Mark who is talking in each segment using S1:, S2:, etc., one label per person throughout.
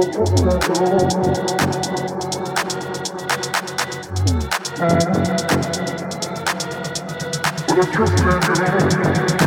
S1: But I just can't get on.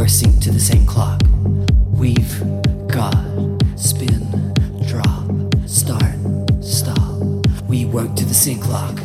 S2: We're synced to the same clock. We've got spin, drop, start, stop. We work to the sync clock.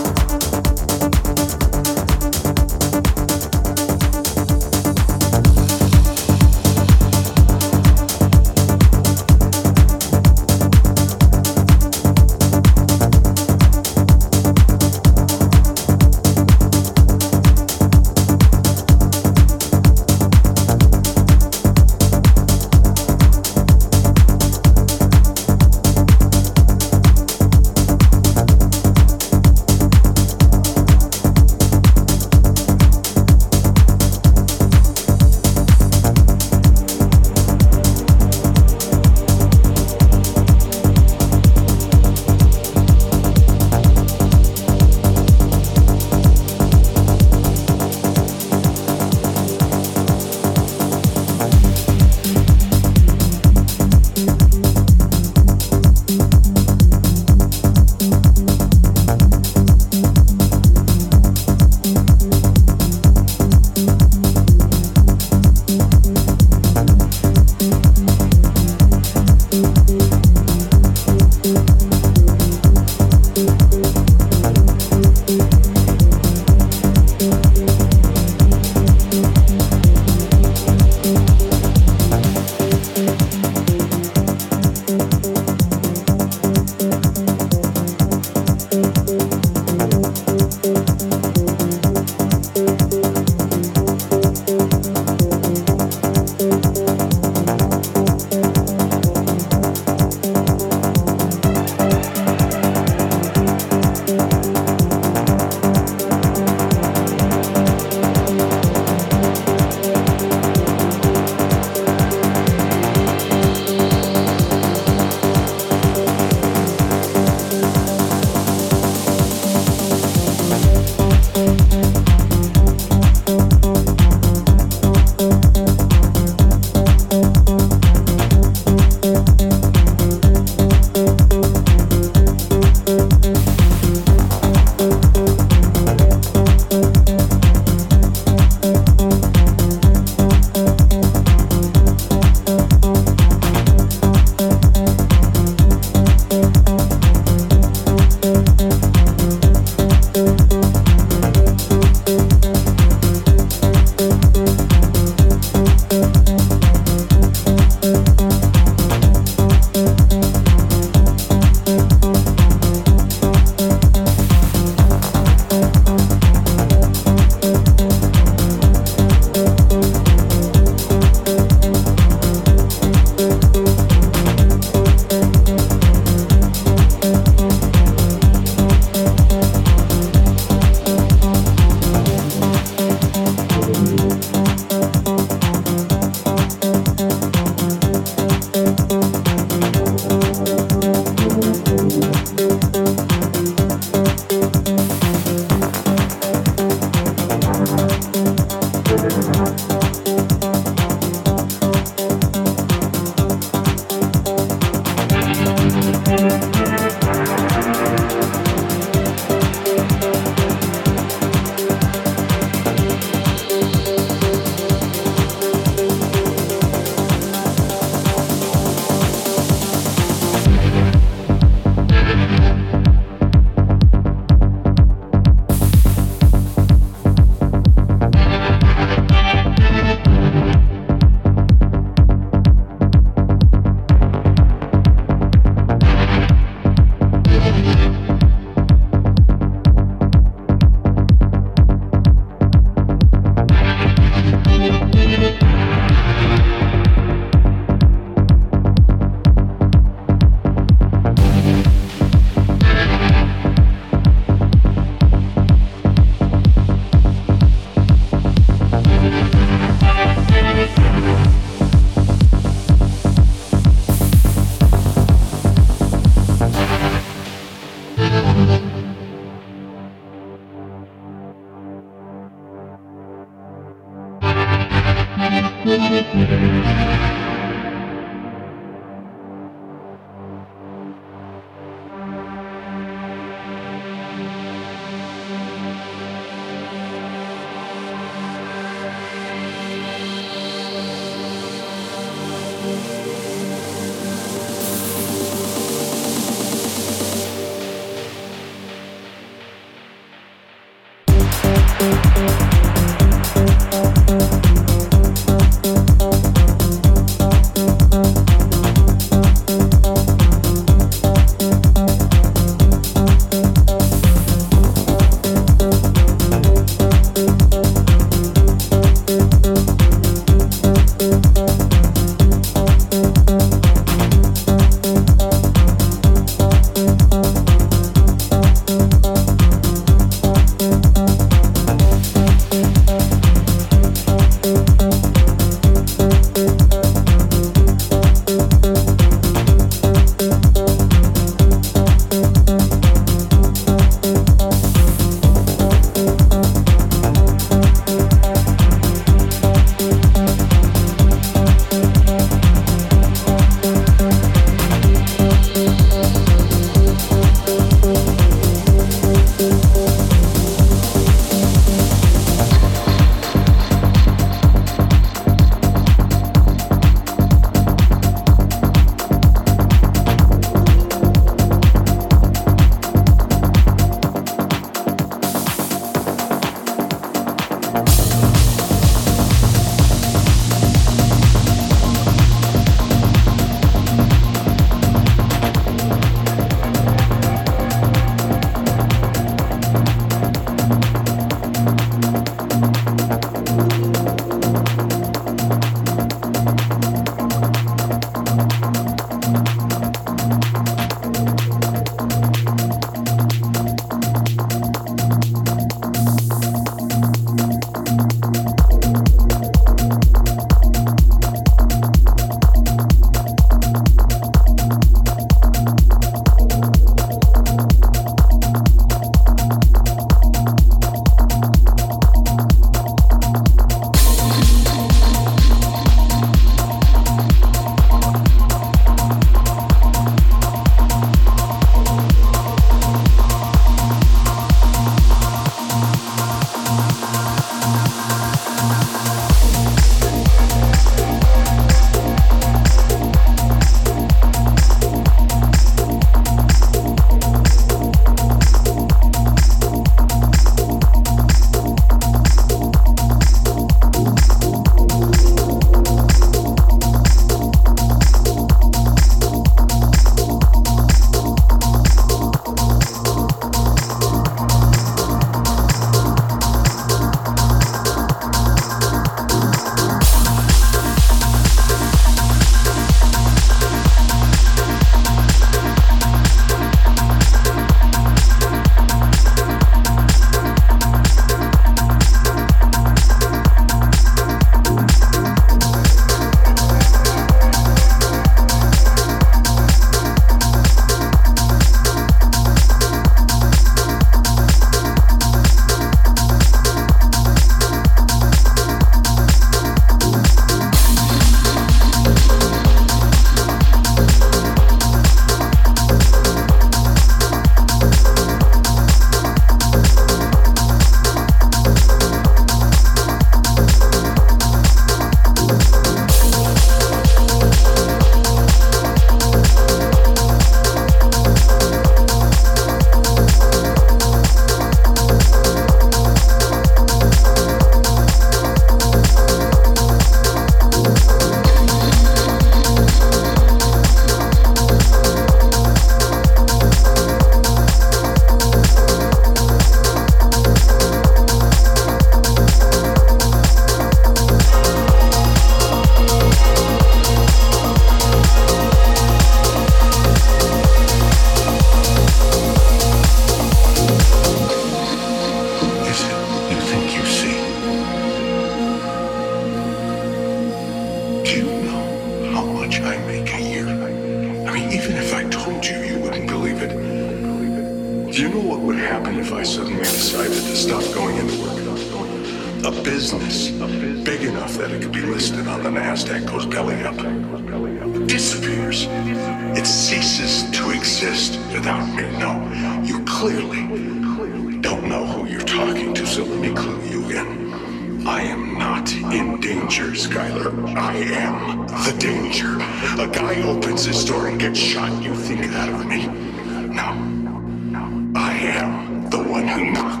S3: なんだ。